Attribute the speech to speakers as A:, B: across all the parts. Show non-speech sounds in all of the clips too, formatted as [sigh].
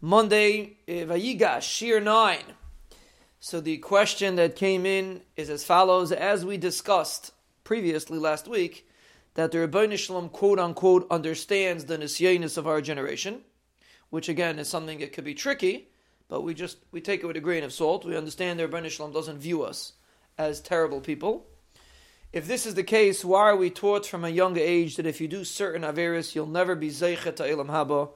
A: Monday, eh, Vayigash, Shiur 9. So the question that came in is as follows. As we discussed previously last week, that the Ribono Shel Olam quote unquote understands the nisyanis of our generation, which again is something that could be tricky, but we just we take it with a grain of salt. We understand the Ribono Shel Olam doesn't view us as terrible people. If this is the case, why are we taught from a young age that if you do certain averis, you'll never be zeichet to ilam haba,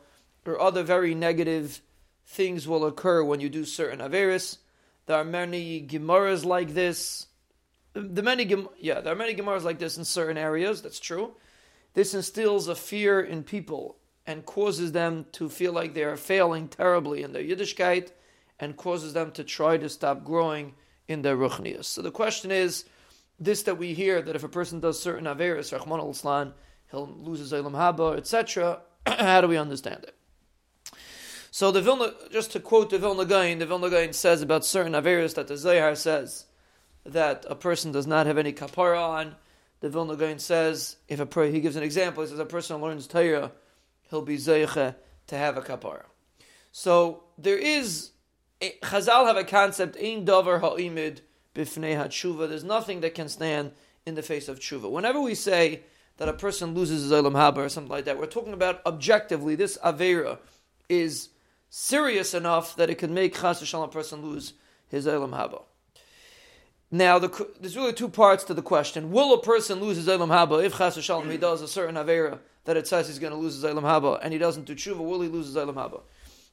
A: or other very negative things will occur when you do certain averis? There are many gemaras like this. The many, yeah, there are many gemaras like this in certain areas. That's true. This instills a fear in people and causes them to feel like they are failing terribly in their Yiddishkeit, and causes them to try to stop growing in their ruchnias. So the question is, this that we hear that if a person does certain averis, Rahman al he'll lose his Olam Haba, etc. [clears throat] How do we understand it? So the Vilna, just to quote the Vilna Gaon, the Vilna Gaon says about certain averis that the Zayar says that a person does not have any kapara on. The Vilna Gaon says if a he gives an example. He says a person learns Torah, he'll be zayche to have a kapara. So there is eh, Chazal have a concept in davar ha'imid bifnei hatshuva. There's nothing that can stand in the face of tshuva. Whenever we say that a person loses his olam haba or something like that, we're talking about objectively this avera is serious enough that it could make Chas v'shalom a person lose his Olam Haba. Now, the, there's really two parts to the question. Will a person lose his Olam Haba if Chas v'shalom he does a certain Avera that it says he's going to lose his Olam Haba and he doesn't do tshuva, will he lose his Olam Haba?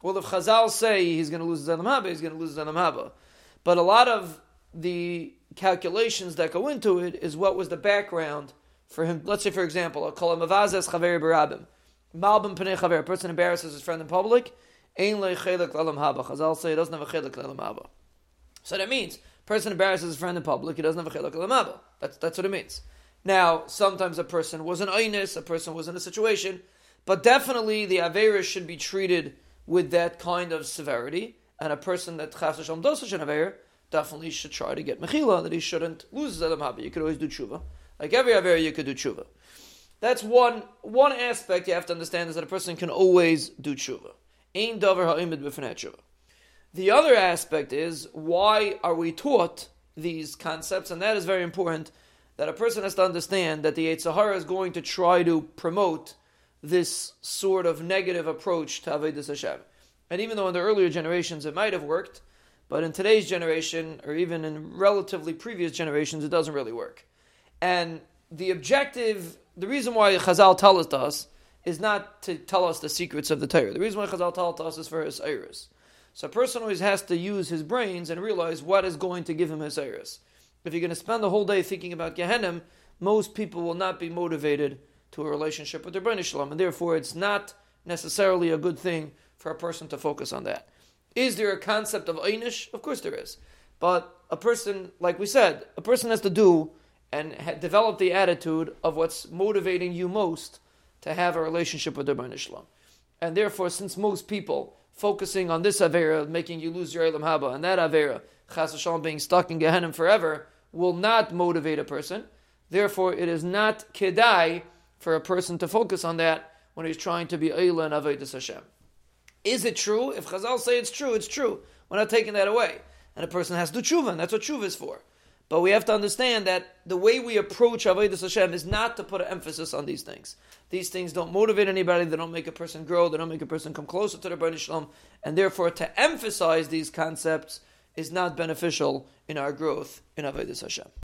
A: Well, if Chazal say he's going to lose his Olam Haba, he's going to lose his Olam Haba. But a lot of the calculations that go into it is what was the background for him. Let's say, for example, a kolam avazes chaver barabim. Malbim pnei chaver. A person embarrasses his friend in public Ein le chelik lalam haba. Chazal say he doesn't have a chelik lalam haba. So that means person embarrasses his friend in public, he doesn't have a chelik lalam haba. That's that's what it means. Now, sometimes a person was an einus, a person was in a situation, but definitely the averis should be treated with that kind of severity, and a person that chas Hashem does such an definitely should try to get mechila, that he shouldn't lose olam haba. You could always do tshuva. Like every aver, you could do tshuva. That's one one aspect you have to understand is that a person can always do tshuva. Ein ha'imid The other aspect is why are we taught these concepts, and that is very important. That a person has to understand that the Yetzer Hara is going to try to promote this sort of negative approach to Avodah Hashem. And even though in the earlier generations it might have worked, but in today's generation, or even in relatively previous generations, it doesn't really work. And the objective, the reason why Chazal tells us is not to tell us the secrets of the Torah. The reason why Chazal tell us is for his iris. So a person always has to use his brains and realize what is going to give him his iris. If you're going to spend the whole day thinking about Gehenim, most people will not be motivated to a relationship with their Bnei Shalom, and therefore it's not necessarily a good thing for a person to focus on that. Is there a concept of Einish? Of course there is. But a person, like we said, a person has to do and develop the attitude of what's motivating you most to have a relationship with the Shalom. And therefore, since most people focusing on this Avera, making you lose your Olam Haba, and that Avera, Chas Shalom being stuck in Gehenna forever, will not motivate a person. Therefore, it is not kedai for a person to focus on that when he's trying to be Eila and Avedis Hashem. Is it true? If Chazal say it's true, it's true. We're not taking that away. And a person has to tshuva, and that's what tshuva is for. But we have to understand that the way we approach Avodah Hashem is not to put an emphasis on these things. These things don't motivate anybody, they don't make a person grow, they don't make a person come closer to the Ribono Shel Olam, and therefore to emphasize these concepts is not beneficial in our growth in Avodah Hashem.